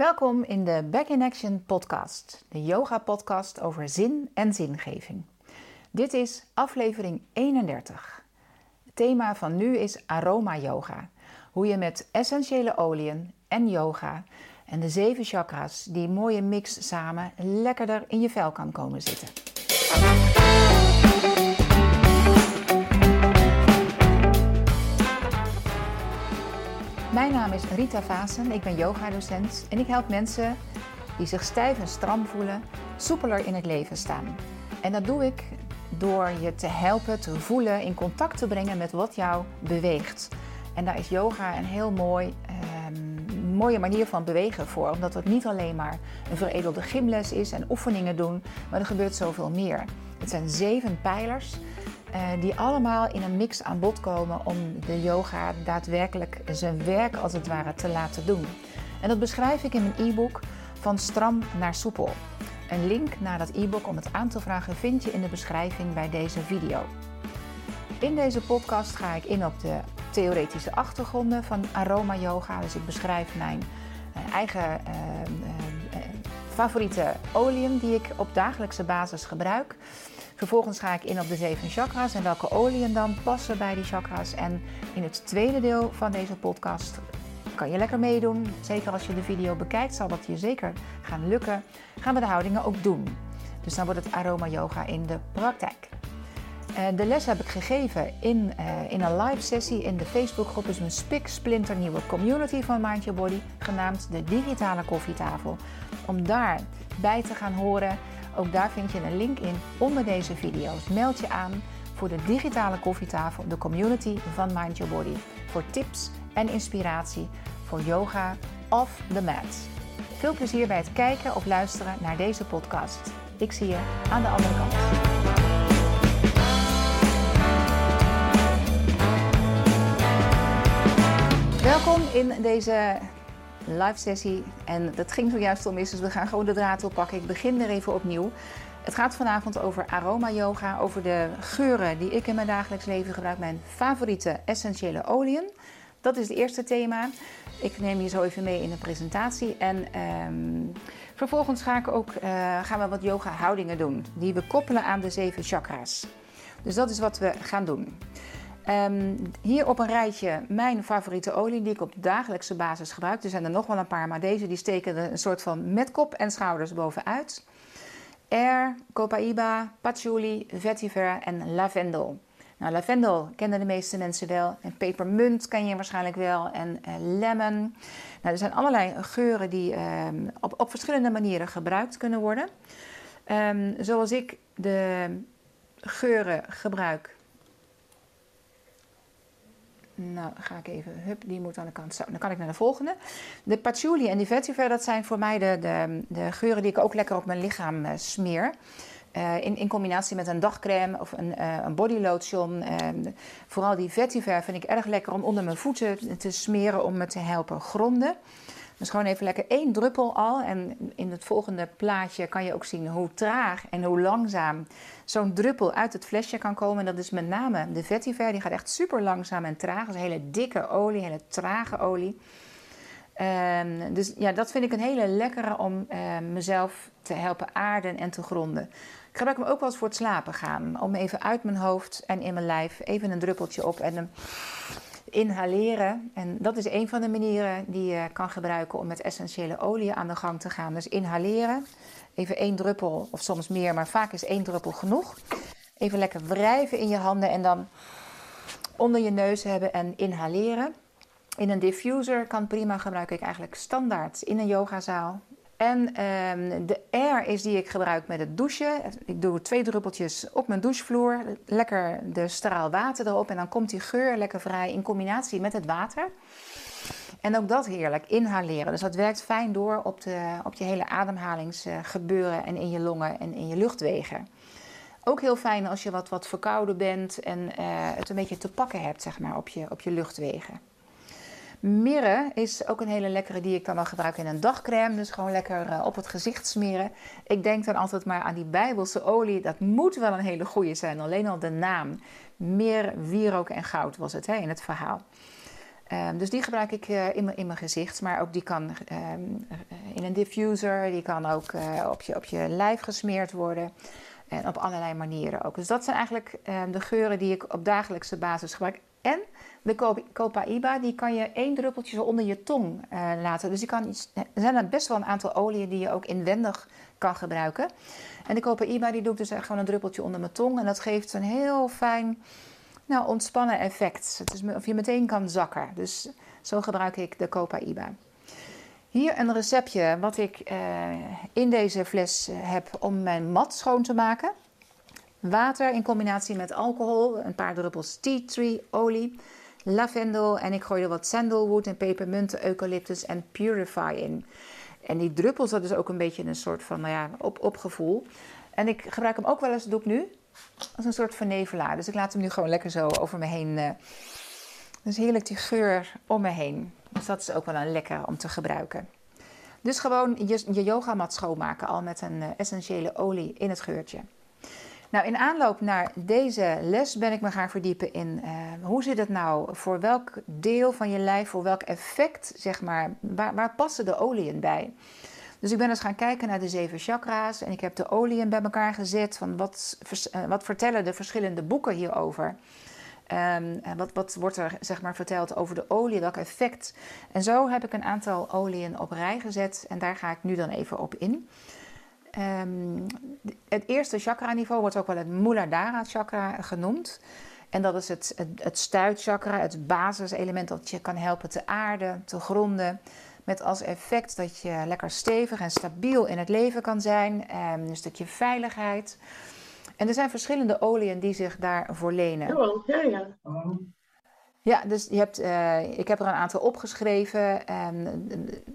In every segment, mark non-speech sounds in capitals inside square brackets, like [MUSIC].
Welkom in de Back in Action podcast, de yoga podcast over zin en zingeving. Dit is aflevering 31. Het thema van nu is aroma yoga. Hoe je met essentiële oliën en yoga en de zeven chakras die mooie mix samen lekkerder in je vel kan komen zitten. Naam is Rita Vaassen, ik ben yogadocent en ik help mensen die zich stijf en stram voelen, soepeler in het leven staan. En dat doe ik door je te helpen te voelen, in contact te brengen met wat jou beweegt. En daar is yoga een heel mooi, ehm, mooie manier van bewegen voor, omdat het niet alleen maar een veredelde gymles is en oefeningen doen, maar er gebeurt zoveel meer. Het zijn zeven pijlers die allemaal in een mix aan bod komen om de yoga daadwerkelijk zijn werk als het ware te laten doen. En dat beschrijf ik in mijn e-book Van Stram naar Soepel. Een link naar dat e-book om het aan te vragen vind je in de beschrijving bij deze video. In deze podcast ga ik in op de theoretische achtergronden van aroma yoga. Dus ik beschrijf mijn uh, eigen uh, favoriete oliën die ik op dagelijkse basis gebruik. Vervolgens ga ik in op de zeven chakras en welke oliën dan passen bij die chakras. En in het tweede deel van deze podcast kan je lekker meedoen. Zeker als je de video bekijkt, zal dat je zeker gaan lukken. Gaan we de houdingen ook doen. Dus dan wordt het aroma yoga in de praktijk. Eh, de les heb ik gegeven in, uh, in een live sessie in de Facebookgroep. is een spik splinter nieuwe community van Mind Your Body, genaamd de Digitale Koffietafel. Om daarbij te gaan horen ook daar vind je een link in onder deze video's. Meld je aan voor de digitale koffietafel, de community van Mind Your Body. Voor tips en inspiratie voor yoga off the mat. Veel plezier bij het kijken of luisteren naar deze podcast. Ik zie je aan de andere kant. Welkom in deze live sessie. En dat ging zojuist om is, dus we gaan gewoon de draad oppakken. Ik begin er even opnieuw. Het gaat vanavond over aroma yoga, over de geuren die ik in mijn dagelijks leven gebruik, mijn favoriete essentiële oliën. Dat is het eerste thema. Ik neem je zo even mee in de presentatie. En um, vervolgens ga ik ook, uh, gaan we wat yoga houdingen doen, die we koppelen aan de zeven chakras. Dus dat is wat we gaan doen. Um, hier op een rijtje mijn favoriete olie die ik op dagelijkse basis gebruik. Er zijn er nog wel een paar, maar deze die steken een soort van met kop en schouders bovenuit. Air, Copaiba, Patchouli, Vetiver en Lavendel. Nou, lavendel kennen de meeste mensen wel. En pepermunt ken je waarschijnlijk wel. En uh, lemon. Nou, er zijn allerlei geuren die um, op, op, verschillende manieren gebruikt kunnen worden. Um, zoals ik de geuren gebruik nou, ga ik even, hup, die moet aan de kant. Zo, dan kan ik naar de volgende. De patchouli en die vetiver, dat zijn voor mij de, de, de geuren die ik ook lekker op mijn lichaam uh, smeer. Uh, in, in, combinatie met een dagcreme of een, uh, een bodylotion. vooral die vetiver vind ik erg lekker om onder mijn voeten te smeren om me te helpen gronden. Dus gewoon even lekker één druppel al. En in het volgende plaatje kan je ook zien hoe traag en hoe langzaam zo'n druppel uit het flesje kan komen. En dat is met name de vetiver. Die gaat echt super langzaam en traag. Dat is hele dikke olie, hele trage olie. Um, dus ja, dat vind ik een hele lekkere om uh, mezelf te helpen aarden en te gronden. Ik gebruik hem ook wel eens voor het slapen gaan. Om even uit mijn hoofd en in mijn lijf even een druppeltje op en hem inhaleren. En dat is een van de manieren die je kan gebruiken om met essentiële olie aan de gang te gaan. Dus inhaleren. Even één druppel of soms meer, maar vaak is één druppel genoeg. Even lekker wrijven in je handen en dan onder je neus hebben en inhaleren. In een diffuser kan prima, gebruik ik eigenlijk standaard in een yogazaal. En um, de air is die ik gebruik met het douchen. Ik doe twee druppeltjes op mijn douchevloer. Lekker de straal water erop. En dan komt die geur lekker vrij in combinatie met het water. En ook dat heerlijk, inhaleren. Dus dat werkt fijn door op, de, op je hele ademhalingsgebeuren en in je longen en in je luchtwegen. Ook heel fijn als je wat, wat verkouden bent en uh, het een beetje te pakken hebt zeg maar, op, je, op je luchtwegen. Mirre is ook een hele lekkere die ik dan al gebruik in een dagcreme. Dus gewoon lekker uh, op het gezicht smeren. Ik denk dan altijd maar aan die Bijbelse olie. Dat moet wel een hele goede zijn. Alleen al de naam. Meer, wierook en goud was het hè, in het verhaal. Ehm, dus die gebruik ik uh, in, in mijn gezicht. Maar ook die kan ehm, in een diffuser. Die kan ook op, je, op je lijf gesmeerd worden. En op allerlei manieren ook. Dus dat zijn eigenlijk ehm, de geuren die ik op dagelijkse basis gebruik. En de Copaiba, die kan je één druppeltje zo onder je tong uh, laten. Dus die kan er zijn best wel een aantal oliën die je ook inwendig kan gebruiken. En de Copaiba die doe ik dus echt gewoon een druppeltje onder mijn tong. En dat geeft een heel fijn, nou, ontspannen effect. Het is of je meteen kan zakken. Dus zo gebruik ik de Copaiba. Hier een receptje wat ik uh, in deze fles heb om mijn mat schoon te maken. Water in combinatie met alcohol, een paar druppels tea tree olie, lavendel en ik gooi er wat sandalwood en pepermunt, eucalyptus en purify in. En die druppels, dat is ook een beetje een soort van, nou ja, op, opgevoel. En ik gebruik hem ook wel eens, doe ik nu, als een soort vernevelaar. Dus ik laat hem nu gewoon lekker zo over me heen. Uh, dus heerlijk die geur om me heen. Dus dat is ook wel een lekker om te gebruiken. Dus gewoon je, je yogamat schoonmaken, al met een uh, essentiële olie in het geurtje. Nou, in aanloop naar deze les ben ik me gaan verdiepen in uh, hoe zit het nou voor welk deel van je lijf, voor welk effect, zeg maar, waar, waar passen de oliën bij? Dus ik ben eens gaan kijken naar de zeven chakra's en ik heb de oliën bij elkaar gezet van wat, uh, wat vertellen de verschillende boeken hierover. Um, wat, wat wordt er zeg maar, verteld over de olie, welk effect? En zo heb ik een aantal oliën op rij gezet en daar ga ik nu dan even op in. Um, het eerste chakra-niveau wordt ook wel het Muladhara chakra genoemd. En dat is het, het, het stuitchakra, het basiselement dat je kan helpen te aarden, te gronden. Met als effect dat je lekker stevig en stabiel in het leven kan zijn. Um, een stukje veiligheid. En er zijn verschillende oliën die zich daarvoor lenen. Ja, ja. Ja, dus je hebt, uh, ik heb er een aantal opgeschreven. En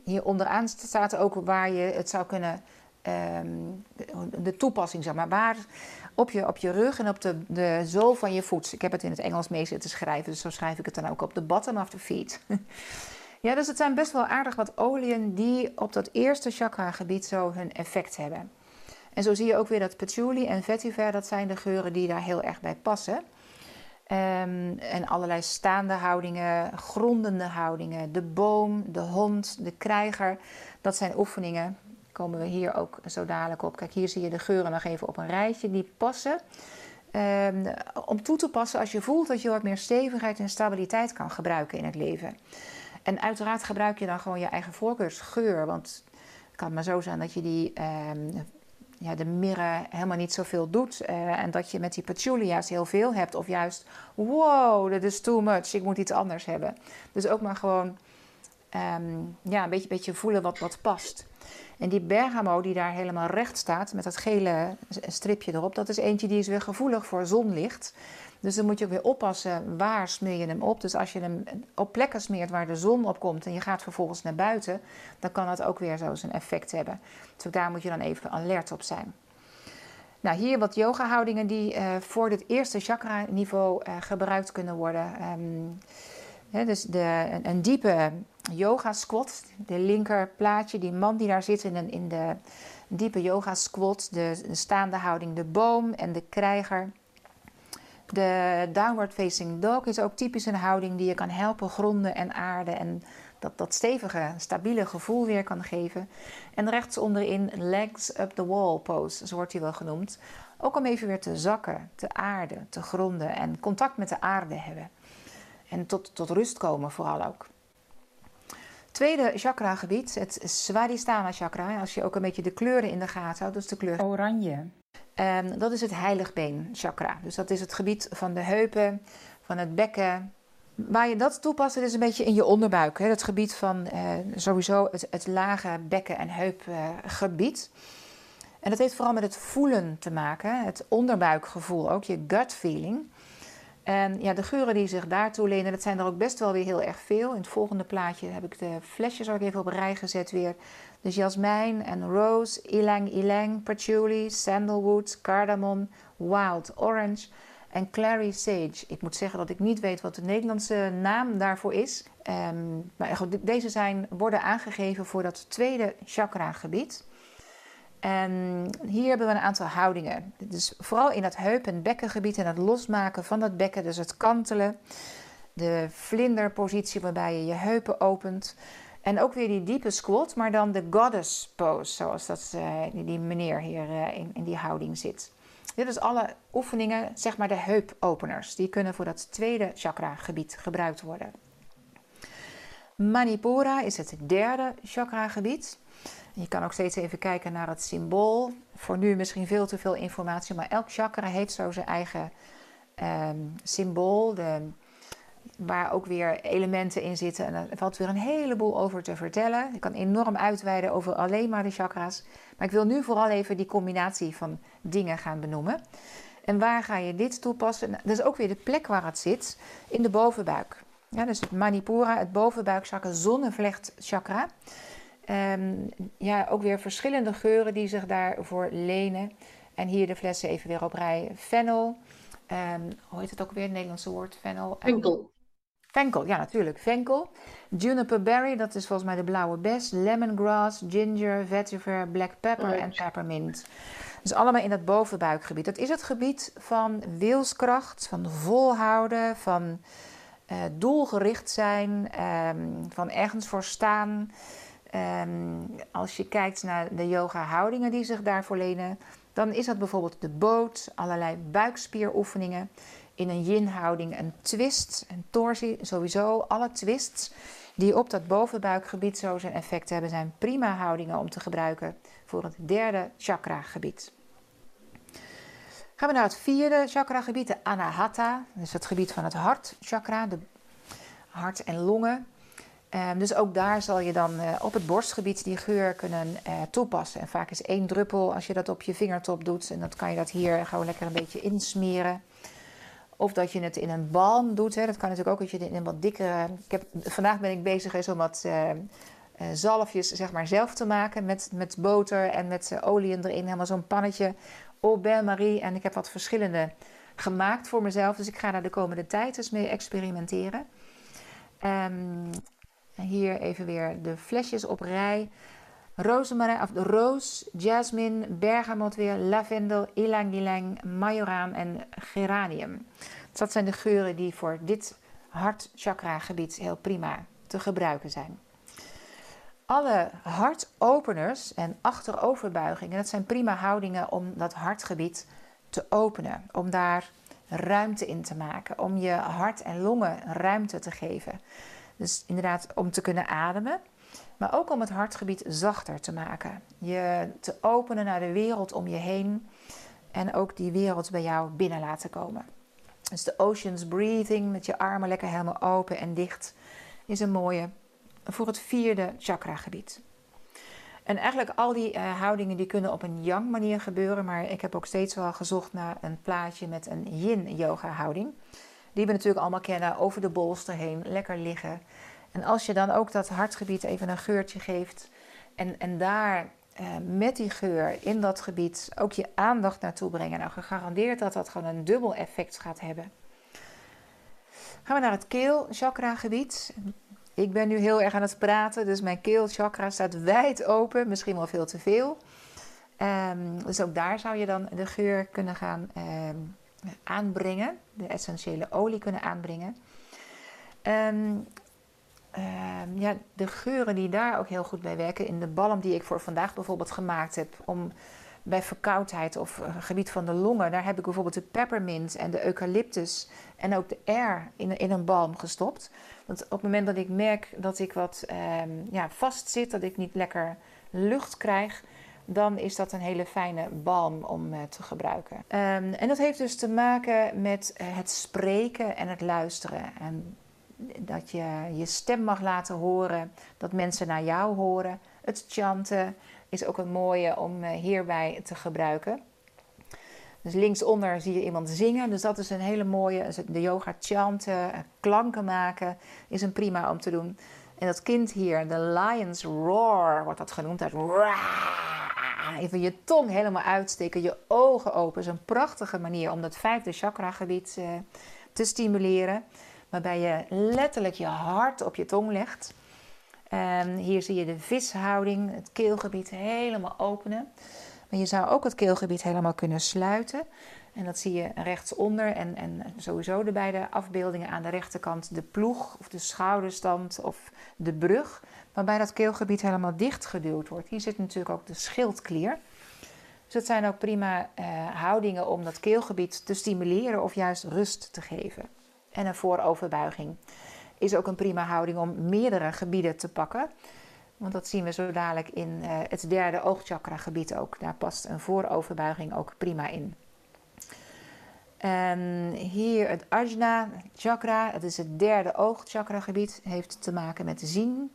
hier onderaan staat ook waar je het zou kunnen um, de toepassing, zeg maar. Waar op je, op je rug en op de, de zool van je voet. Ik heb het in het Engels mee zitten schrijven, dus zo schrijf ik het dan ook op de bottom of the feet. [LAUGHS] ja, dus het zijn best wel aardig wat oliën die op dat eerste chakra-gebied zo hun effect hebben. En zo zie je ook weer dat patchouli en vetiver, dat zijn de geuren die daar heel erg bij passen. Um, en allerlei staande houdingen, grondende houdingen. De boom, de hond, de krijger. Dat zijn oefeningen komen we hier ook zo dadelijk op. Kijk, hier zie je de geuren nog even op een rijtje. Die passen um, om toe te passen als je voelt dat je wat meer stevigheid en stabiliteit kan gebruiken in het leven. En uiteraard gebruik je dan gewoon je eigen voorkeursgeur. Want het kan maar zo zijn dat je die, um, ja, de mirre helemaal niet zoveel doet. Uh, en dat je met die patchouli heel veel hebt. Of juist, wow, dat is too much, ik moet iets anders hebben. Dus ook maar gewoon um, ja, een beetje, beetje voelen wat, wat past. En die bergamo die daar helemaal recht staat met dat gele stripje erop, dat is eentje die is weer gevoelig voor zonlicht. Dus dan moet je ook weer oppassen waar smeer je hem op. Dus als je hem op plekken smeert waar de zon op komt en je gaat vervolgens naar buiten, dan kan dat ook weer zo zijn effect hebben. Dus daar moet je dan even alert op zijn. Nou, hier wat yoga houdingen die uh, voor dit eerste chakra niveau uh, gebruikt kunnen worden. Um, dus de, een, diepe yoga squat. De linker plaatje, die man die daar zit in, een, in de diepe yoga squat. De, de, staande houding, de boom en de krijger. De downward facing dog is ook typisch een houding die je kan helpen gronden en aarden. En dat, dat stevige, stabiele gevoel weer kan geven. En rechts onderin legs up the wall pose, zo wordt die wel genoemd. Ook om even weer te zakken, te aarden, te gronden en contact met de aarde hebben. En tot, tot rust komen vooral ook. Tweede chakra-gebied, het Swadhisthana chakra. Als je ook een beetje de kleuren in de gaten houdt, dus de kleur oranje. Um, dat is het heiligbeen chakra. Dus dat is het gebied van de heupen, van het bekken. Waar je dat toepast, is een beetje in je onderbuik. Hè? Het gebied van uh, sowieso het, het, lage bekken- en heupgebied. En dat heeft vooral met het voelen te maken. Het onderbuikgevoel ook, je gut feeling. En ja, de geuren die zich daartoe lenen, dat zijn er ook best wel weer heel erg veel. In het volgende plaatje heb ik de flesjes ook even op rij gezet weer. Dus jasmijn en rose, ylang ylang, patchouli, sandalwood, cardamom, wild orange en clary sage. Ik moet zeggen dat ik niet weet wat de Nederlandse naam daarvoor is. Um, maar goed, deze zijn, worden aangegeven voor dat tweede chakra gebied. En hier hebben we een aantal houdingen. Dus vooral in dat heup- en bekkengebied en het losmaken van dat bekken, dus het kantelen. De vlinderpositie waarbij je je heupen opent. En ook weer die diepe squat, maar dan de goddess pose, zoals dat, uh, die meneer hier uh, in, in die houding zit. Dit is alle oefeningen, zeg maar de heupopeners. Die kunnen voor dat tweede chakra gebied gebruikt worden. Manipura is het derde chakra gebied. Je kan ook steeds even kijken naar het symbool. Voor nu misschien veel te veel informatie, maar elk chakra heeft zo zijn eigen um, symbool. De, waar ook weer elementen in zitten. En er valt weer een heleboel over te vertellen. Ik kan enorm uitweiden over alleen maar de chakra's. Maar ik wil nu vooral even die combinatie van dingen gaan benoemen. En waar ga je dit toepassen? Nou, dat is ook weer de plek waar het zit, in de bovenbuik. Ja, dus het Manipura, het bovenbuikchakra, zonnevlechtchakra. Um, ja, ook weer verschillende geuren die zich daarvoor lenen. En hier de flessen even weer op rij. Fennel. Um, hoe heet het ook weer, het Nederlandse woord? Fennel. Venkel. Venkel, ja natuurlijk. Venkel. Juniper berry, dat is volgens mij de blauwe bes. Lemongrass, ginger, vetiver, black pepper en peppermint. Dus allemaal in dat bovenbuikgebied. Dat is het gebied van wilskracht, van volhouden, van uh, doelgericht zijn, um, van ergens voor staan. Um, als je kijkt naar de yoga-houdingen die zich daarvoor lenen, dan is dat bijvoorbeeld de boot, allerlei buikspieroefeningen. In een yin-houding een twist, een torsie, sowieso alle twists die op dat bovenbuikgebied zo zijn effect hebben, zijn prima houdingen om te gebruiken voor het derde chakra-gebied. Gaan we naar het vierde chakra-gebied, de Anahata. Dus het gebied van het hartchakra, de hart en longen. Um, dus ook daar zal je dan uh, op het borstgebied die geur kunnen uh, toepassen. En vaak is één druppel als je dat op je vingertop doet. En dan kan je dat hier gewoon lekker een beetje insmeren. Of dat je het in een balm doet. Hè. Dat kan natuurlijk ook dat je het in een wat dikkere... Ik heb, vandaag ben ik bezig om wat uh, zalfjes zeg maar, zelf te maken. Met, met boter en met olie erin. Helemaal zo'n pannetje. Au bain-marie. En ik heb wat verschillende gemaakt voor mezelf. Dus ik ga daar de komende tijd eens mee experimenteren. Um, hier even weer de flesjes op rij. Rozemarijn, of roos, jasmine, bergamot weer, lavendel, ilang, majoraan en geranium. Dat zijn de geuren die voor dit hartchakra gebied heel prima te gebruiken zijn. Alle hartopeners en achteroverbuigingen, dat zijn prima houdingen om dat hartgebied te openen. Om daar ruimte in te maken. Om je hart en longen ruimte te geven. Dus inderdaad om te kunnen ademen, maar ook om het hartgebied zachter te maken. Je te openen naar de wereld om je heen en ook die wereld bij jou binnen laten komen. Dus de oceans breathing met je armen lekker helemaal open en dicht is een mooie voor het vierde chakragebied. En eigenlijk al die uh, houdingen die kunnen op een yang manier gebeuren, maar ik heb ook steeds wel gezocht naar een plaatje met een yin yoga houding die we natuurlijk allemaal kennen, over de bolster heen, lekker liggen. En als je dan ook dat hartgebied even een geurtje geeft en, en daar eh, met die geur in dat gebied ook je aandacht naartoe brengen, nou gegarandeerd dat dat gewoon een dubbel effect gaat hebben. Gaan we naar het keelchakra gebied. Ik ben nu heel erg aan het praten, dus mijn keelchakra staat wijd open, misschien wel veel te veel. Um, dus ook daar zou je dan de geur kunnen gaan um, aanbrengen, de essentiële olie kunnen aanbrengen. En ehm, ja, de geuren die daar ook heel goed bij werken, in de balm die ik voor vandaag bijvoorbeeld gemaakt heb, om bij verkoudheid of uh, gebied van de longen, daar heb ik bijvoorbeeld de peppermint en de eucalyptus en ook de air in, in een balm gestopt. Want op het moment dat ik merk dat ik wat um, ja, vast zit, dat ik niet lekker lucht krijg, dan is dat een hele fijne balm om uh, te gebruiken. Um, en dat heeft dus te maken met uh, het spreken en het luisteren. En dat je je stem mag laten horen, dat mensen naar jou horen. Het chanten is ook een mooie om uh, hierbij te gebruiken. Dus linksonder zie je iemand zingen. Dus dat is een hele mooie. De yoga chanten, klanken maken is een prima om te doen. En dat kind hier, de lion's roar wordt dat genoemd. Dat even je tong helemaal uitsteken, je ogen open. is een prachtige manier om dat vijfde chakra-gebied uh, te stimuleren. Waarbij je letterlijk je hart op je tong legt. Um, hier zie je de vishouding, het keelgebied helemaal openen. Maar je zou ook het keelgebied helemaal kunnen sluiten. En dat zie je rechtsonder en, en sowieso de beide afbeeldingen aan de rechterkant. De ploeg of de schouderstand of de brug. Waarbij dat keelgebied helemaal dichtgeduwd wordt. Hier zit natuurlijk ook de schildklier. Dus het zijn ook prima uh, houdingen om dat keelgebied te stimuleren of juist rust te geven. En een vooroverbuiging is ook een prima houding om meerdere gebieden te pakken. Want dat zien we zo dadelijk in uh, het derde oogchakra gebied ook. Daar past een vooroverbuiging ook prima in. En hier het Ajna chakra, dat is het derde oogchakra gebied, heeft te maken met zien,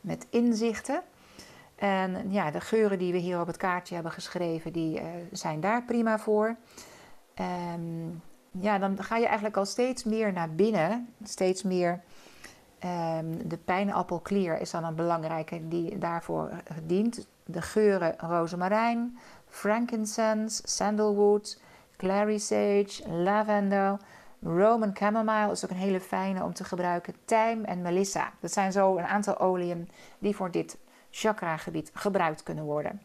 met inzichten. En ja, de geuren die we hier op het kaartje hebben geschreven, die uh, zijn daar prima voor. Um, ja, dan ga je eigenlijk al steeds meer naar binnen, steeds meer Um, de pijnappelklier is dan een belangrijke die daarvoor dient. De geuren rozemarijn, frankincense, sandalwood, clary sage, lavender, Roman chamomile is ook een hele fijne om te gebruiken. Tijm en melissa. Dat zijn zo een aantal oliën die voor dit chakra-gebied gebruikt kunnen worden.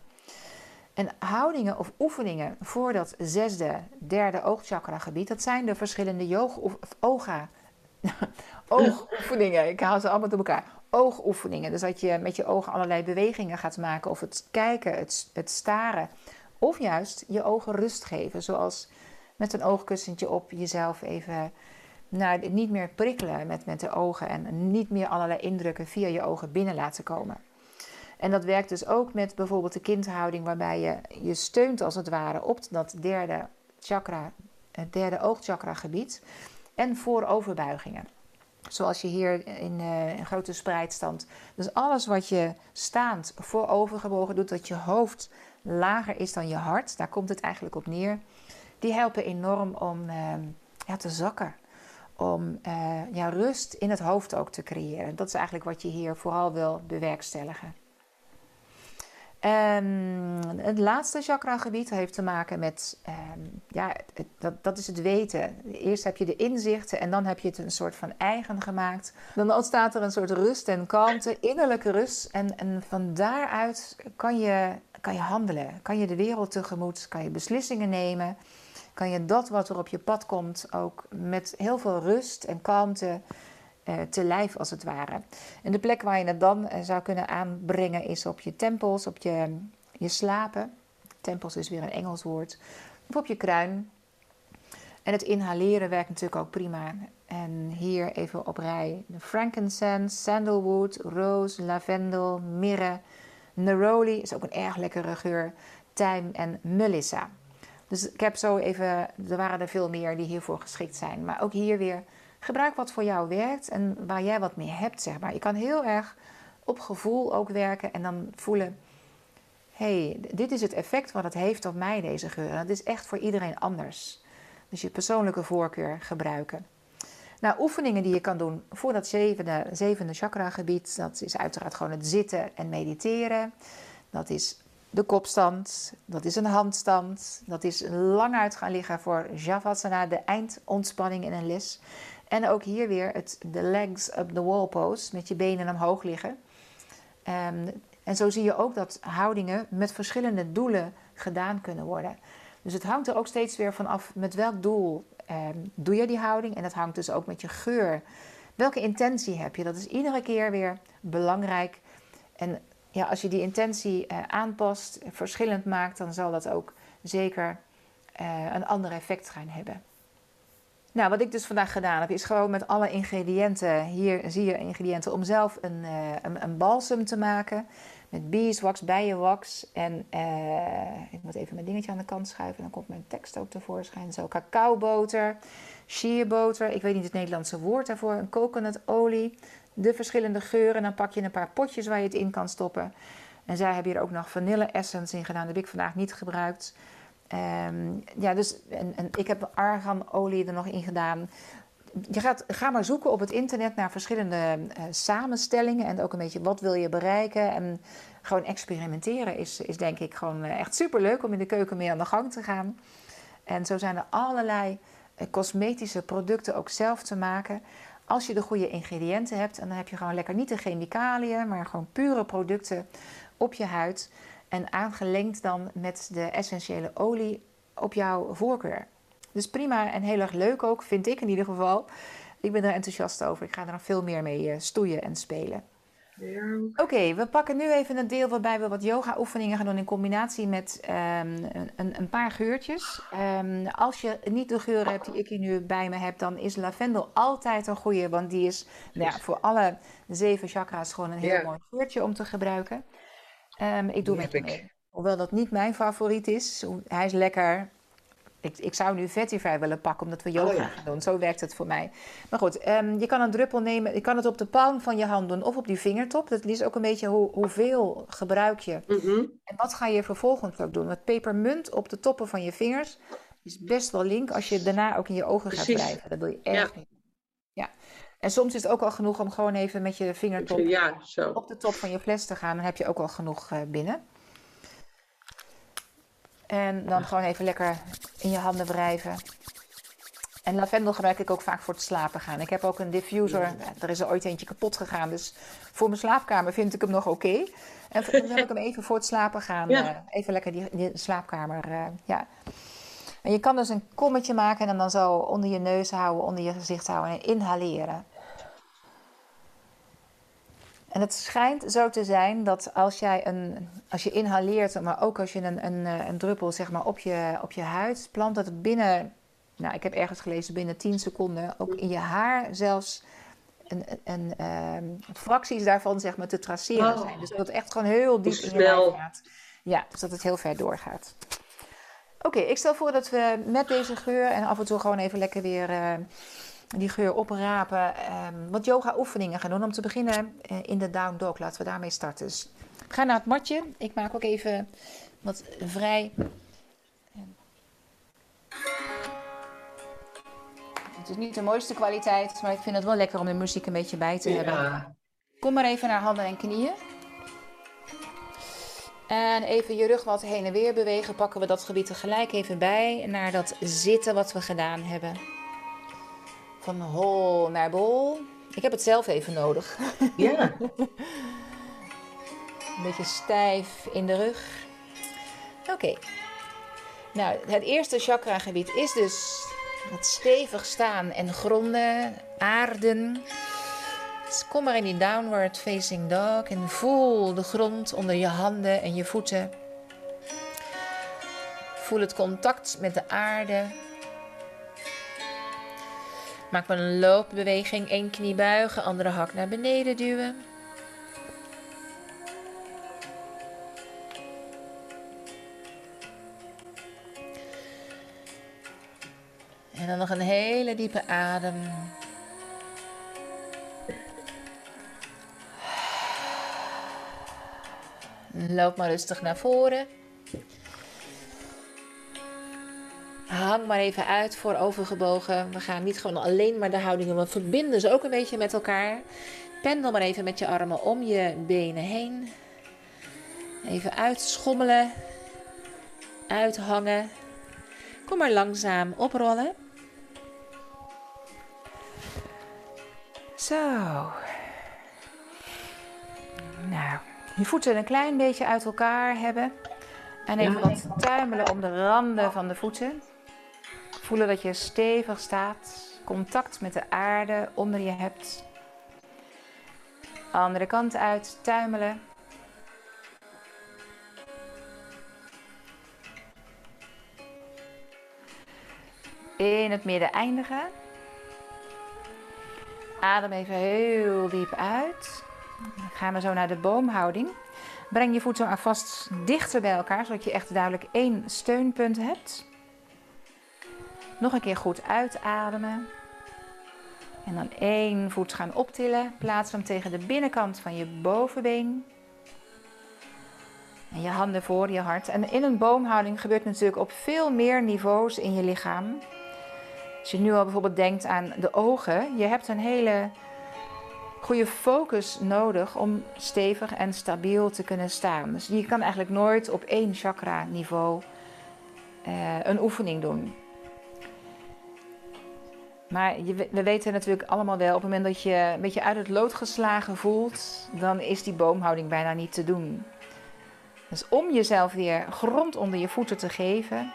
En houdingen of oefeningen voor dat zesde, derde oogchakra-gebied, dat zijn de verschillende yoga of oga [LAUGHS] Oogoefeningen. Ik haal ze allemaal door elkaar. Oogoefeningen. Dus dat je met je ogen allerlei bewegingen gaat maken. Of het kijken, het, het staren. Of juist je ogen rust geven. Zoals met een oogkussentje op jezelf even nou, niet meer prikkelen met, met de ogen. En niet meer allerlei indrukken via je ogen binnen laten komen. En dat werkt dus ook met bijvoorbeeld de kindhouding, waarbij je je steunt als het ware op dat derde chakra, het derde oogchakra gebied en vooroverbuigingen. Zoals je hier in een grote spreidstand. Dus alles wat je staand voorovergebogen doet, dat je hoofd lager is dan je hart, daar komt het eigenlijk op neer. Die helpen enorm om uh, ja, te zakken. Om uh, ja, rust in het hoofd ook te creëren. Dat is eigenlijk wat je hier vooral wil bewerkstelligen. Um, het laatste chakra-gebied heeft te maken met, um, ja, dat, dat is het weten. Eerst heb je de inzichten en dan heb je het een soort van eigen gemaakt. Dan ontstaat er een soort rust en kalmte, innerlijke rust. En, en van daaruit kan je, kan je handelen, kan je de wereld tegemoet, kan je beslissingen nemen. Kan je dat wat er op je pad komt ook met heel veel rust en kalmte te lijf als het ware. En de plek waar je het dan uh, zou kunnen aanbrengen is op je tempels, op je, je slapen. Tempels is weer een Engels woord. Of op je kruin. En het inhaleren werkt natuurlijk ook prima. En hier even op rij: frankincense, sandalwood, roos, lavendel, mirre, neroli is ook een erg lekkere geur, tijm en melissa. Dus ik heb zo even, er waren er veel meer die hiervoor geschikt zijn. Maar ook hier weer Gebruik wat voor jou werkt en waar jij wat mee hebt, zeg maar. Je kan heel erg op gevoel ook werken en dan voelen... hey, dit is het effect wat het heeft op mij, deze geur. Dat is echt voor iedereen anders. Dus je persoonlijke voorkeur gebruiken. Nou, oefeningen die je kan doen voor dat zevende, zevende chakra-gebied, dat is uiteraard gewoon het zitten en mediteren. Dat is de kopstand, dat is een handstand, dat is lang uit gaan liggen voor Javasana, de eindontspanning in een les. En ook hier weer het, de legs up the wall pose, met je benen omhoog liggen. Um, en zo zie je ook dat houdingen met verschillende doelen gedaan kunnen worden. Dus het hangt er ook steeds weer van af met welk doel um, doe je die houding. En dat hangt dus ook met je geur. Welke intentie heb je? Dat is iedere keer weer belangrijk. En ja, als je die intentie uh, aanpast, verschillend maakt, dan zal dat ook zeker uh, een ander effect gaan hebben. Nou, wat ik dus vandaag gedaan heb, is gewoon met alle ingrediënten, hier zie je ingrediënten, om zelf een, uh, een, balsem te maken. Met beeswax, bijenwax en uh, ik moet even mijn dingetje aan de kant schuiven, dan komt mijn tekst ook tevoorschijn. Zo, cacaoboter, sheerboter, ik weet niet het Nederlandse woord daarvoor, een coconutolie, de verschillende geuren. Dan pak je een paar potjes waar je het in kan stoppen. En zij hebben hier ook nog vanille essence in gedaan, dat heb ik vandaag niet gebruikt. Um, ja, dus en, en ik heb arganolie er nog in gedaan. Je gaat, ga maar zoeken op het internet naar verschillende uh, samenstellingen en ook een beetje wat wil je bereiken. En gewoon experimenteren is, is denk ik gewoon uh, echt super leuk om in de keuken mee aan de gang te gaan. En zo zijn er allerlei uh, cosmetische producten ook zelf te maken. Als je de goede ingrediënten hebt, en dan heb je gewoon lekker niet de chemicaliën, maar gewoon pure producten op je huid. En aangelengd dan met de essentiële olie op jouw voorkeur. Dus prima en heel erg leuk ook, vind ik in ieder geval. Ik ben er enthousiast over. Ik ga er nog veel meer mee eh, stoeien en spelen. Oké, we pakken nu even een deel waarbij we wat yoga-oefeningen gaan doen in combinatie met ehm, een, een, paar geurtjes. Ehm, als je niet de geur hebt die ik hier nu bij me heb, dan is lavendel altijd een goede, want die is nou ja, voor alle zeven chakra's gewoon een heel mooi geurtje om te gebruiken. Um, ik doe met mee. Hoewel dat niet mijn favoriet is. Hij is lekker, ik, ik zou nu Vetify willen pakken, omdat we yoga oh, gaan doen. Zo werkt het voor mij. Maar goed, ehm, je kan een druppel nemen. Je kan het op de palm van je hand doen of op die vingertop. Dat is ook een beetje hoe, hoeveel gebruik je. Mhm. En wat ga je vervolgens ook doen? Want pepermunt op de toppen van je vingers is best wel link als je daarna ook in je ogen gaat blijven. Dat wil je echt niet. Ja. En soms is het ook al genoeg om gewoon even met je vingertop ja, op de top van je fles te gaan. Dan heb je ook al genoeg uh, binnen. En dan gewoon even lekker in je handen wrijven. En lavendel gebruik ik ook vaak voor het slapen gaan. Ik heb ook een diffuser. Er is er ooit eentje kapot gegaan. Dus voor mijn slaapkamer vind ik hem nog oké. En dan heb ik hem even voor het slapen gaan. Uh, even lekker die, die slaapkamer. Uh, ja. En je kan dus een kommetje maken en dan zo onder je neus houden, onder je gezicht houden en inhaleren. En het schijnt zo te zijn dat als jij een, als je inhaleert, maar ook als je een, een, eh, een druppel zeg maar, op, je, op je huid plant, dat het binnen, nou ik heb ergens gelezen, binnen 10 seconden ook in je haar zelfs een, een, een uh, fracties daarvan zeg maar, te traceren oh. zijn. Dus dat het echt gewoon heel diep in je gaat. Ja, dus dat het heel ver doorgaat. Oké, ik stel voor dat we met deze geur en af en toe gewoon even lekker weer. Uh, die geur oprapen. Um, wat yoga oefeningen gaan doen. Om te beginnen uh, in de down dog. Laten we daarmee starten. Dus ga naar het matje. Ik maak ook even wat vrij. Het is niet de mooiste kwaliteit, maar ik vind het wel lekker om de muziek een beetje bij te hebben. Kom maar even naar handen en knieën. En even je rug wat heen en weer bewegen. Pakken we dat gebied tegelijk even bij. Naar dat zitten wat we gedaan hebben. Van hol naar bol. Ik heb het zelf even nodig. [LAUGHS] Ja. Een beetje stijf in de rug. Oké. Nou, het eerste chakra-gebied is dus het stevig staan en gronden, aarden. Dus kom maar in die downward facing dog en voel de grond onder je handen en je voeten. Voel het contact met de aarde. Maak een loopbeweging. Eén knie buigen, andere hak naar beneden duwen. En dan nog een hele diepe adem. Loop maar rustig naar voren. Hang maar even uit voor overgebogen. We gaan niet gewoon alleen maar de houdingen, we verbinden ze ook een beetje met elkaar. Pendel maar even met je armen om je benen heen. Even uitschommelen. Uithangen. Kom maar langzaam oprollen. Zo. Nou, je voeten een klein beetje uit elkaar hebben. En even wat tuimelen om de randen van de voeten. Voelen dat je stevig staat. Contact met de aarde onder je hebt. Andere kant uit, tuimelen. In het midden eindigen. Adem even heel diep uit. Gaan we zo naar de boomhouding. Breng je voeten vast dichter bij elkaar, zodat je echt duidelijk één steunpunt hebt. Nog een keer goed uitademen. En dan één voet gaan optillen. Plaats hem tegen de binnenkant van je bovenbeen. En je handen voor je hart. En in een boomhouding gebeurt natuurlijk op veel meer niveaus in je lichaam. Als je nu al bijvoorbeeld denkt aan de ogen, je hebt een hele goede focus nodig om stevig en stabiel te kunnen staan. Dus je kan eigenlijk nooit op één chakra niveau uh, een oefening doen. Maar je, we weten natuurlijk allemaal wel, op het moment dat je een beetje uit het lood geslagen voelt, dan is die boomhouding bijna niet te doen. Dus om jezelf weer grond onder je voeten te geven,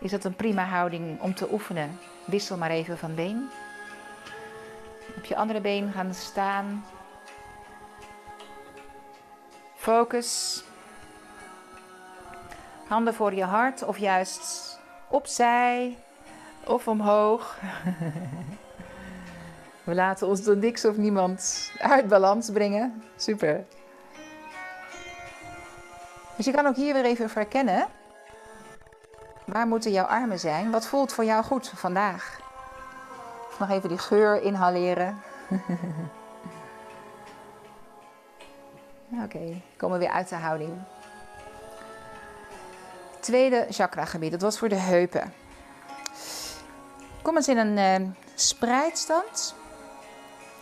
is dat een prima houding om te oefenen. Wissel maar even van been. Op je andere been gaan staan. Focus. Handen voor je hart of juist opzij of omhoog. [LAUGHS] We laten ons door niks of niemand uit balans brengen. Super. Dus je kan ook hier weer even verkennen. Waar moeten jouw armen zijn? Wat voelt voor jou goed vandaag? Nog even die geur inhaleren. [LAUGHS] Oké, komen we weer uit de houding. Tweede chakragebied, dat was voor de heupen. Kom eens in een uh, spreidstand.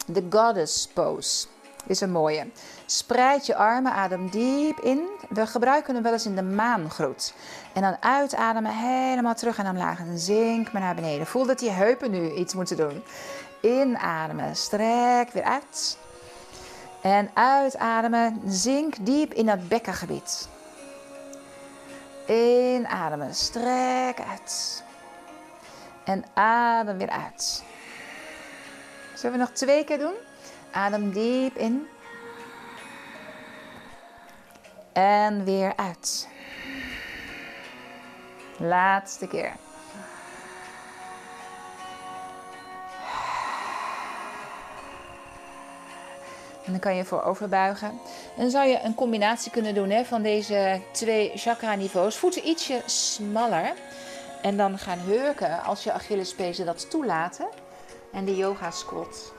De goddess pose is een mooie. Spreid je armen, adem diep in. We gebruiken hem wel eens in de maangroet. En dan uitademen, helemaal terug en omlaag. En zink maar naar beneden. Voel dat die heupen nu iets moeten doen. Inademen, strek weer uit. En uitademen, zink diep in dat bekkengebied. Inademen, strek uit. En adem weer uit. Zullen we nog twee keer doen? Adem diep in. En weer uit. Laatste keer. En dan kan je voor overbuigen. En dan zou je een combinatie kunnen doen hè, van deze twee chakra niveaus. Voeten ietsje smaller. En dan gaan hurken als je Achillespezen dat toelaten. En de yoga squat.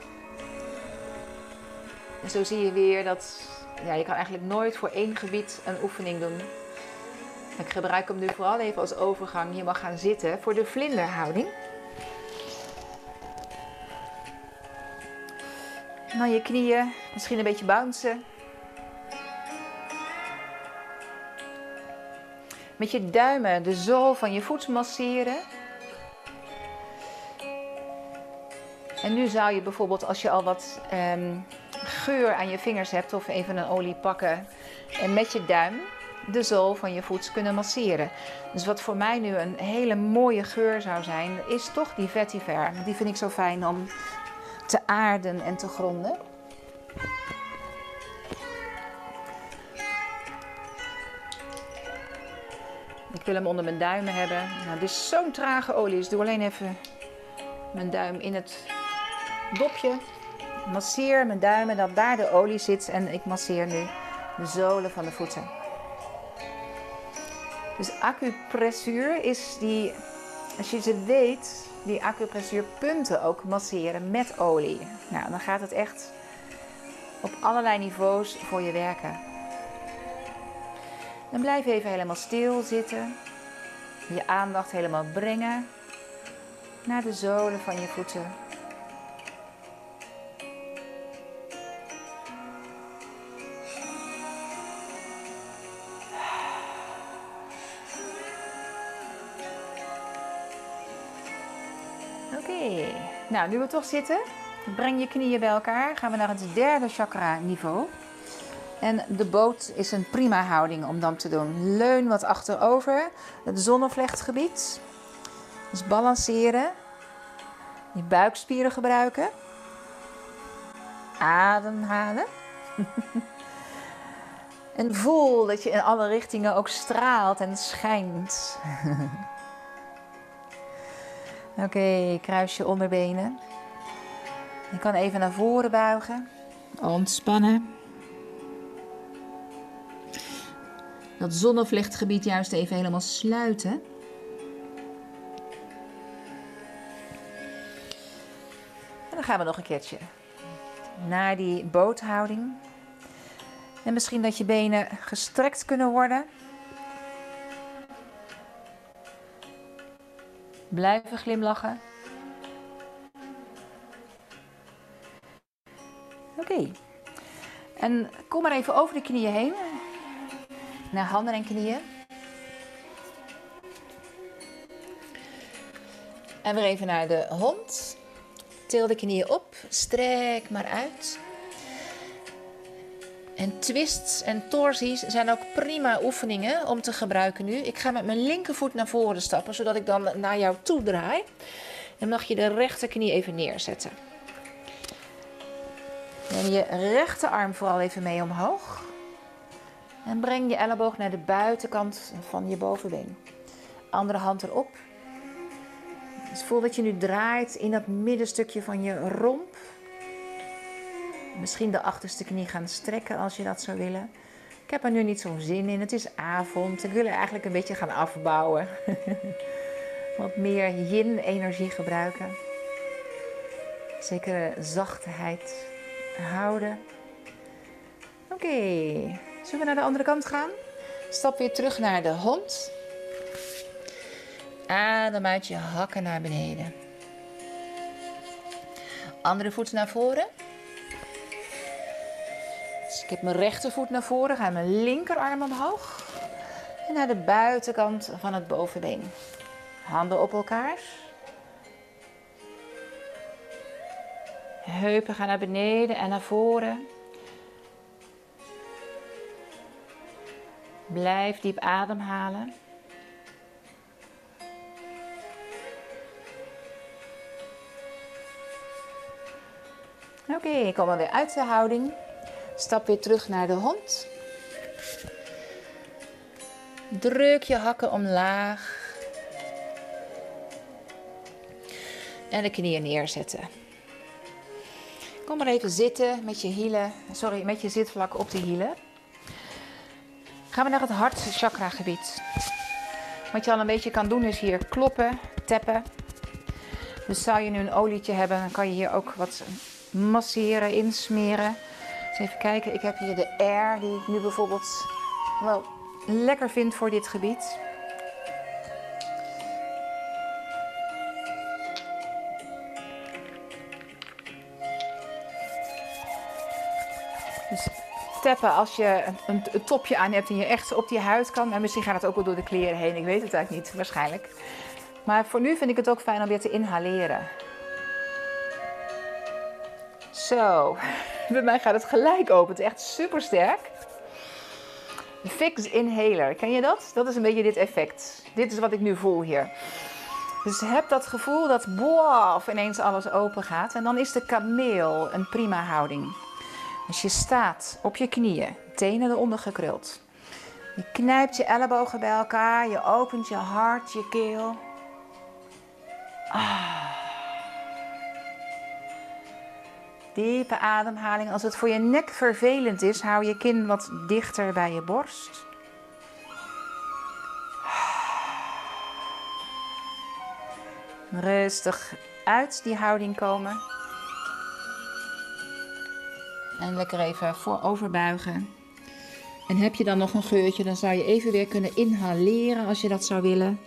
Zo zie je weer dat ja, je kan eigenlijk nooit voor één gebied een oefening doen. Ik gebruik hem nu vooral even als overgang. Je mag gaan zitten voor de vlinderhouding. En dan je knieën, misschien een beetje bouncen. Met je duimen de zool van je voet masseren. En nu zou je bijvoorbeeld, als je al wat ehm, geur aan je vingers hebt of even een olie pakken en met je duim de zool van je voet kunnen masseren. Dus wat voor mij nu een hele mooie geur zou zijn, is toch die vetiver. Die vind ik zo fijn om te aarden en te gronden. Ik wil hem onder mijn duimen hebben. Nou, dit is zo'n trage olie, dus doe alleen even mijn duim in het dopje. Masseer mijn duimen dat daar de olie zit en ik masseer nu de zolen van de voeten. Dus acupressuur is die, als je ze weet, die acupressuurpunten ook masseren met olie. Nou, dan gaat het echt op allerlei niveaus voor je werken. Dan blijf even helemaal stil zitten. Je aandacht helemaal brengen naar de zolen van je voeten. Nou nu we toch zitten, breng je knieën bij elkaar. Gaan we naar het derde chakra niveau. En de boot is een prima houding om dan te doen. Leun wat achterover, het zonnevlechtgebied. Dus balanceren. Je buikspieren gebruiken. Ademhalen. [LAUGHS] en voel dat je in alle richtingen ook straalt en schijnt. [LAUGHS] Oké, okay, kruis je onderbenen. Je kan even naar voren buigen. Ontspannen. Dat zonnevlechtgebied juist even helemaal sluiten. En dan gaan we nog een keertje naar die boothouding. En misschien dat je benen gestrekt kunnen worden. Blijven glimlachen. Oké. En kom maar even over de knieën heen. Naar handen en knieën. En weer even naar de hond. Til de knieën op. Strek maar uit. En twists en torsies zijn ook prima oefeningen om te gebruiken nu. Ik ga met mijn linkervoet naar voren stappen, zodat ik dan naar jou toe draai. Dan mag je de rechterknie even neerzetten. Neem je rechterarm vooral even mee omhoog. En breng je elleboog naar de buitenkant van je bovenbeen. Andere hand erop. Dus voel dat je nu draait in dat middenstukje van je romp. Misschien de achterste knie gaan strekken als je dat zou willen. Ik heb er nu niet zo'n zin in. Het is avond. Ik wil er eigenlijk een beetje gaan afbouwen. [LAUGHS] Wat meer yin-energie gebruiken. Zekere zachtheid houden. Oké, zullen we naar de andere kant gaan? Stap weer terug naar de hond. Adem uit je hakken naar beneden. Andere voet naar voren. Dus ik heb mijn rechtervoet naar voren, ga mijn linkerarm omhoog. En naar de buitenkant van het bovenbeen. Handen op elkaar. Heupen gaan naar beneden en naar voren. Blijf diep ademhalen. Oké, okay, kom weer uit de houding. Stap weer terug naar de hond. Druk je hakken omlaag. En de knieën neerzetten. Kom maar even zitten met je hielen, sorry, met je zitvlak op de hielen. Gaan we naar het hartchakra gebied. Wat je al een beetje kan doen is hier kloppen, tappen. Dus zou je nu een olietje hebben, dan kan je hier ook wat masseren, insmeren. Even kijken, ik heb hier de air die ik nu bijvoorbeeld wel lekker vind voor dit gebied. Dus tappen als je een, een, topje aan hebt en je echt op die huid kan. En misschien gaat het ook wel door de kleren heen. Ik weet het eigenlijk niet, waarschijnlijk. Maar voor nu vind ik het ook fijn om weer te inhaleren. Zo, bij mij gaat het gelijk open. Het is echt super sterk. Fix Inhaler, ken je dat? Dat is een beetje dit effect. Dit is wat ik nu voel hier. Dus heb dat gevoel dat boaf ineens alles open gaat. En dan is de kameel een prima houding. Als je staat op je knieën, tenen eronder gekruld. Je knijpt je ellebogen bij elkaar, je opent je hart, je keel. Ah. Diepe ademhaling. Als het voor je nek vervelend is, hou je kin wat dichter bij je borst. Rustig uit die houding komen. En lekker even voorover buigen. En heb je dan nog een geurtje, dan zou je even weer kunnen inhaleren als je dat zou willen.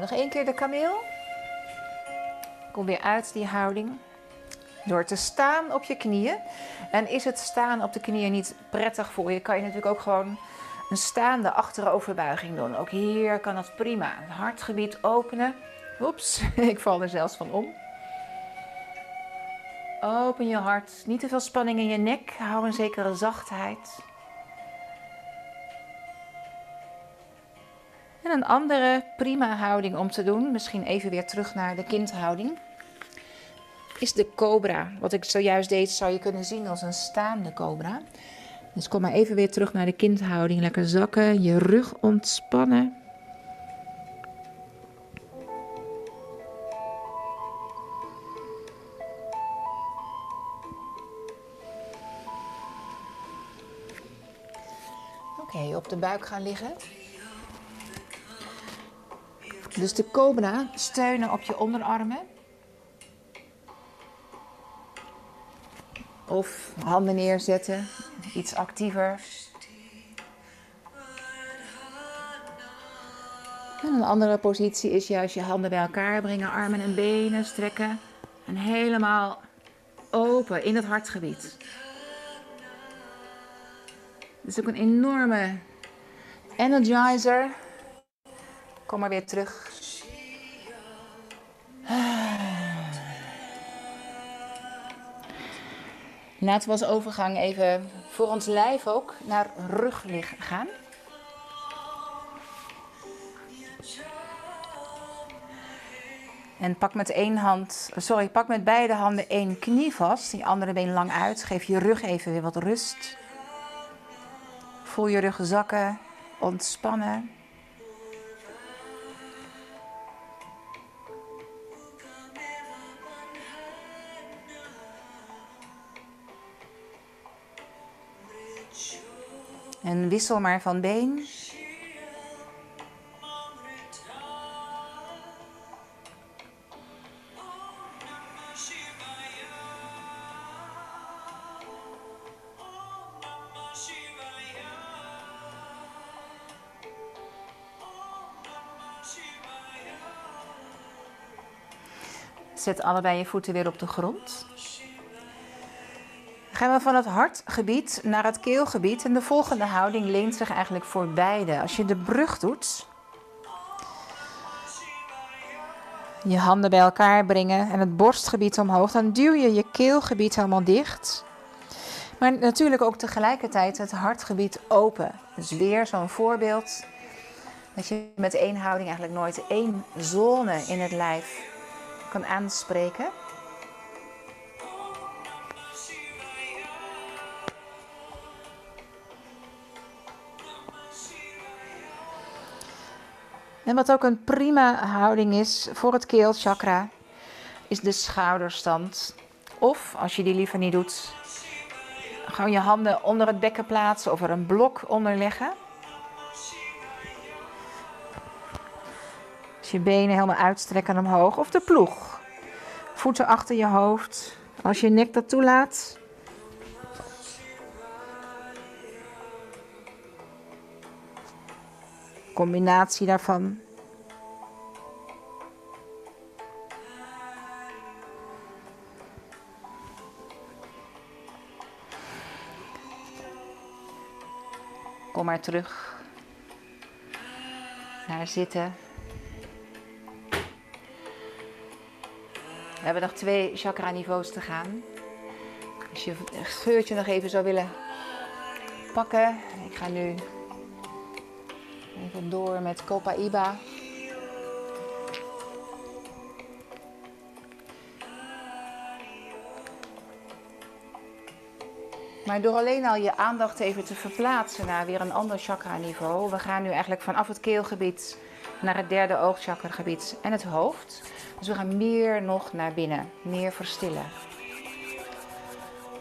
Nou, nog één keer de kameel. Kom weer uit die houding. Door te staan op je knieën. En is het staan op de knieën niet prettig voor je, kan je natuurlijk ook gewoon een staande achteroverbuiging doen. Ook hier kan dat prima. Het hartgebied openen. Oeps, [LAUGHS] ik val er zelfs van om. Open je hart. Niet te veel spanning in je nek. Hou een zekere zachtheid. En een andere prima houding om te doen, misschien even weer terug naar de kindhouding, is de cobra. Wat ik zojuist deed, zou je kunnen zien als een staande cobra. Dus kom maar even weer terug naar de kindhouding. Lekker zakken, je rug ontspannen. Oké, op de buik gaan liggen. Dus de cobra steunen op je onderarmen. Of handen neerzetten, iets actiever. En een andere positie is juist je handen bij elkaar brengen, armen en benen strekken. En helemaal open in het hartgebied. Het is ook een enorme energizer. Kom maar weer terug. [SIGHS] Laten we als overgang even voor ons lijf ook naar ruglig gaan. En pak met één hand, sorry, pak met beide handen één knie vast, die andere been lang uit. Geef je rug even weer wat rust. Voel je rug zakken, ontspannen. En wissel maar van been. Zet allebei je voeten weer op de grond. Gaan we van het hartgebied naar het keelgebied. En de volgende houding leent zich eigenlijk voor beide. Als je de brug doet, je handen bij elkaar brengen en het borstgebied omhoog, dan duw je je keelgebied helemaal dicht. Maar natuurlijk ook tegelijkertijd het hartgebied open. Dus weer zo'n voorbeeld dat je met één houding eigenlijk nooit één zone in het lijf kan aanspreken. En wat ook een prima houding is voor het keelchakra, is de schouderstand. Of als je die liever niet doet, gewoon je handen onder het bekken plaatsen of er een blok onder leggen. je benen helemaal uitstrekken omhoog. Of de ploeg. Voeten achter je hoofd. Als je nek dat toelaat. Combinatie daarvan. Kom maar terug naar zitten. We hebben nog twee chakra-niveaus te gaan. Als je het geurtje nog even zou willen pakken. Ik ga nu even door met Copaiba. Maar door alleen al je aandacht even te verplaatsen naar weer een ander chakra-niveau. We gaan nu eigenlijk vanaf het keelgebied naar het derde oogchakragebied en het hoofd. Dus we gaan meer nog naar binnen, meer verstillen.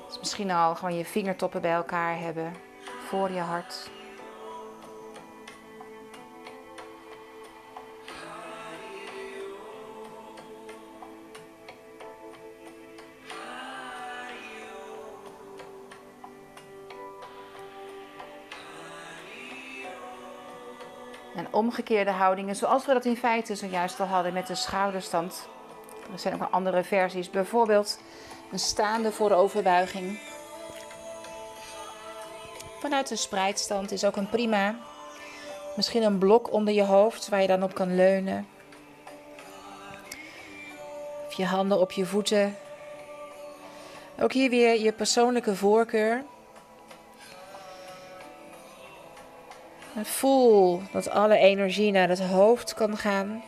Dus misschien al gewoon je vingertoppen bij elkaar hebben voor je hart. En omgekeerde houdingen, zoals we dat in feite zojuist al hadden met de schouderstand. Er zijn ook andere versies, bijvoorbeeld een staande vooroverbuiging. Vanuit de spreidstand is ook een prima. Misschien een blok onder je hoofd waar je dan op kan leunen. Of je handen op je voeten. Ook hier weer je persoonlijke voorkeur. Voel dat alle energie naar het hoofd kan gaan.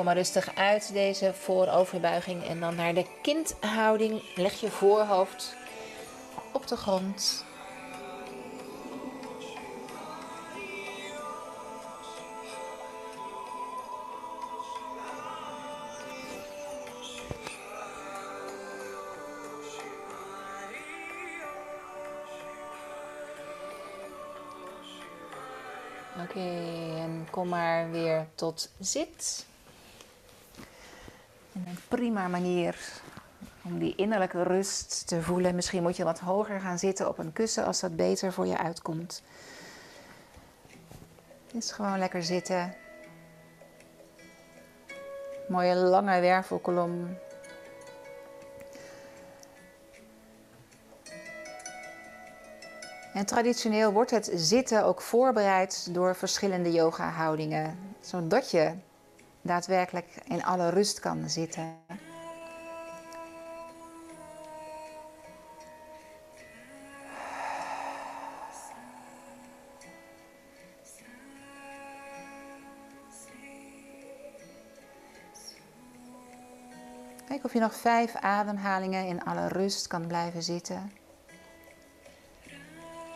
Kom maar rustig uit deze vooroverbuiging en dan naar de kindhouding. Leg je voorhoofd op de grond. Oké, en kom maar weer tot zit. En een prima manier om die innerlijke rust te voelen. Misschien moet je wat hoger gaan zitten op een kussen als dat beter voor je uitkomt. Dus gewoon lekker zitten. Mooie lange wervelkolom. En traditioneel wordt het zitten ook voorbereid door verschillende yoga-houdingen, zodat je daadwerkelijk in alle rust kan zitten. Kijk of je nog vijf ademhalingen in alle rust kan blijven zitten.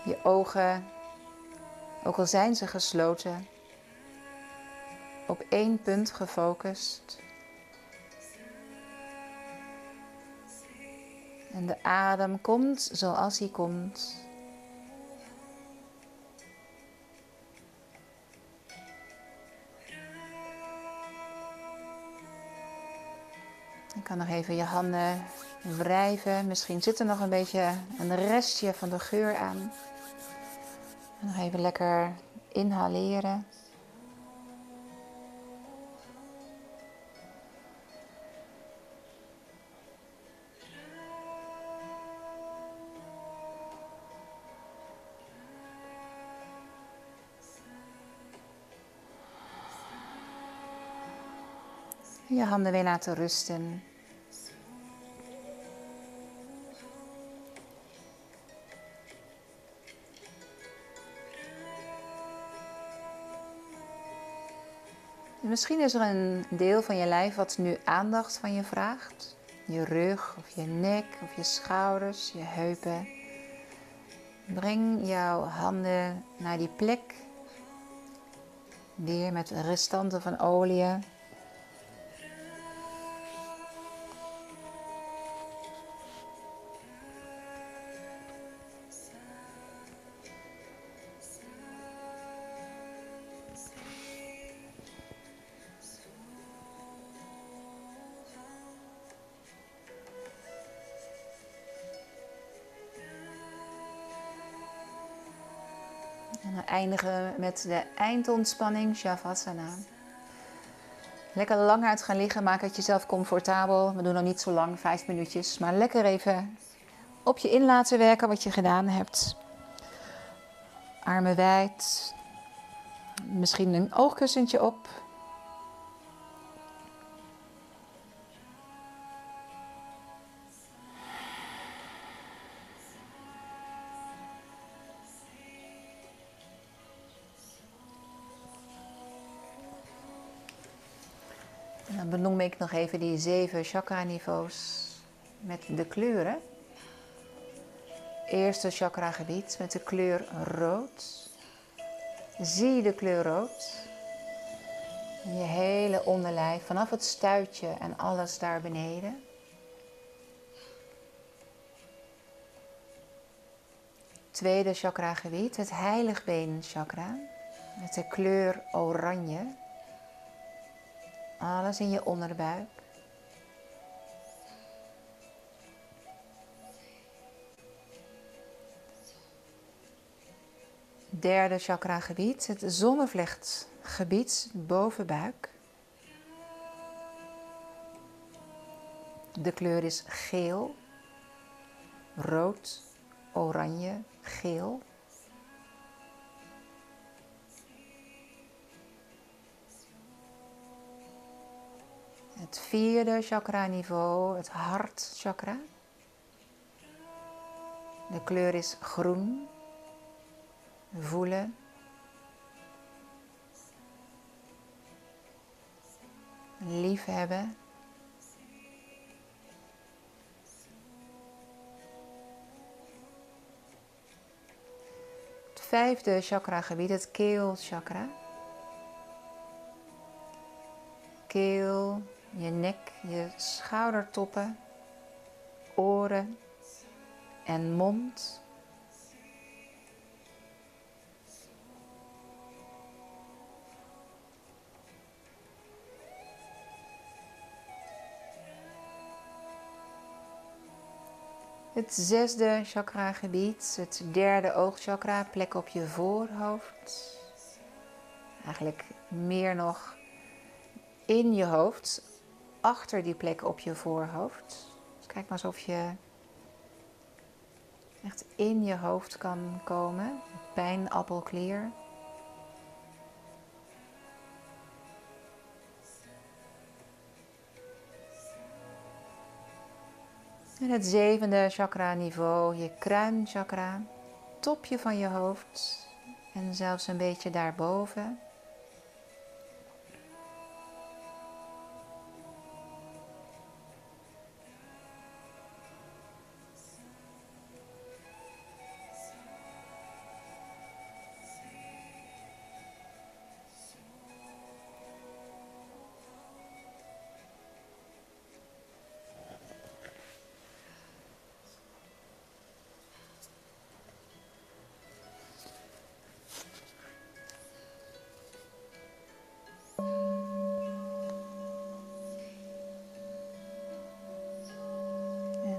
Je ogen, ook al zijn ze gesloten, op één punt gefocust. En de adem komt zoals hij komt. Je kan nog even je handen wrijven. Misschien zit er nog een beetje een restje van de geur aan. En nog even lekker inhaleren. Je handen weer laten rusten. Misschien is er een deel van je lijf wat nu aandacht van je vraagt. Je rug of je nek of je schouders, je heupen. Breng jouw handen naar die plek. Weer met restanten van olie. Eindigen met de eindontspanning Shavasana. Lekker lang uit gaan liggen, maak het jezelf comfortabel. We doen nog niet zo lang, vijf minuutjes. Maar lekker even op je in laten werken wat je gedaan hebt. Armen wijd. Misschien een oogkussentje op. nog even die zeven chakra-niveaus met de kleuren. Eerste chakra-gebied met de kleur rood. Zie de kleur rood. Je hele onderlijf, vanaf het stuitje en alles daar beneden. Tweede chakra-gebied, het heiligbeen chakra, met de kleur oranje. Alles in je onderbuik. Derde chakra gebied, het zonnevlechtgebied, bovenbuik. De kleur is geel, rood, oranje, geel. Het vierde chakra niveau, het hartchakra. De kleur is groen. Voelen. Liefhebben. Het vijfde chakra gebied, het keelchakra. Keel, je nek, je schoudertoppen, oren en mond. Het zesde chakragebied, het derde oogchakra, plek op je voorhoofd. Eigenlijk meer nog in je hoofd, achter die plek op je voorhoofd. Dus kijk maar eens of je echt in je hoofd kan komen. Pijnappelklier. En het zevende chakra niveau, je kruinchakra, topje van je hoofd en zelfs een beetje daarboven.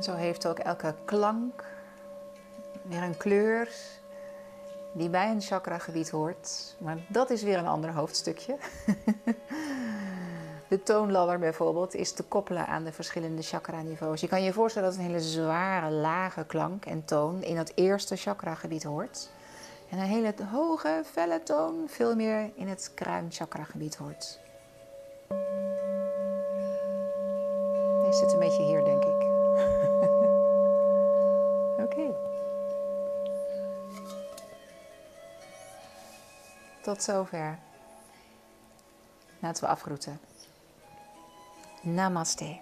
Zo heeft ook elke klank weer een kleur die bij een chakragebied hoort. Maar dat is weer een ander hoofdstukje. [LAUGHS] De toonladder bijvoorbeeld is te koppelen aan de verschillende chakra-niveaus. Je kan je voorstellen dat een hele zware, lage klank en toon in dat eerste chakragebied hoort. En een hele hoge, felle toon veel meer in het kruinchakragebied hoort. Tot zover. Laten we afgroeten. Namaste.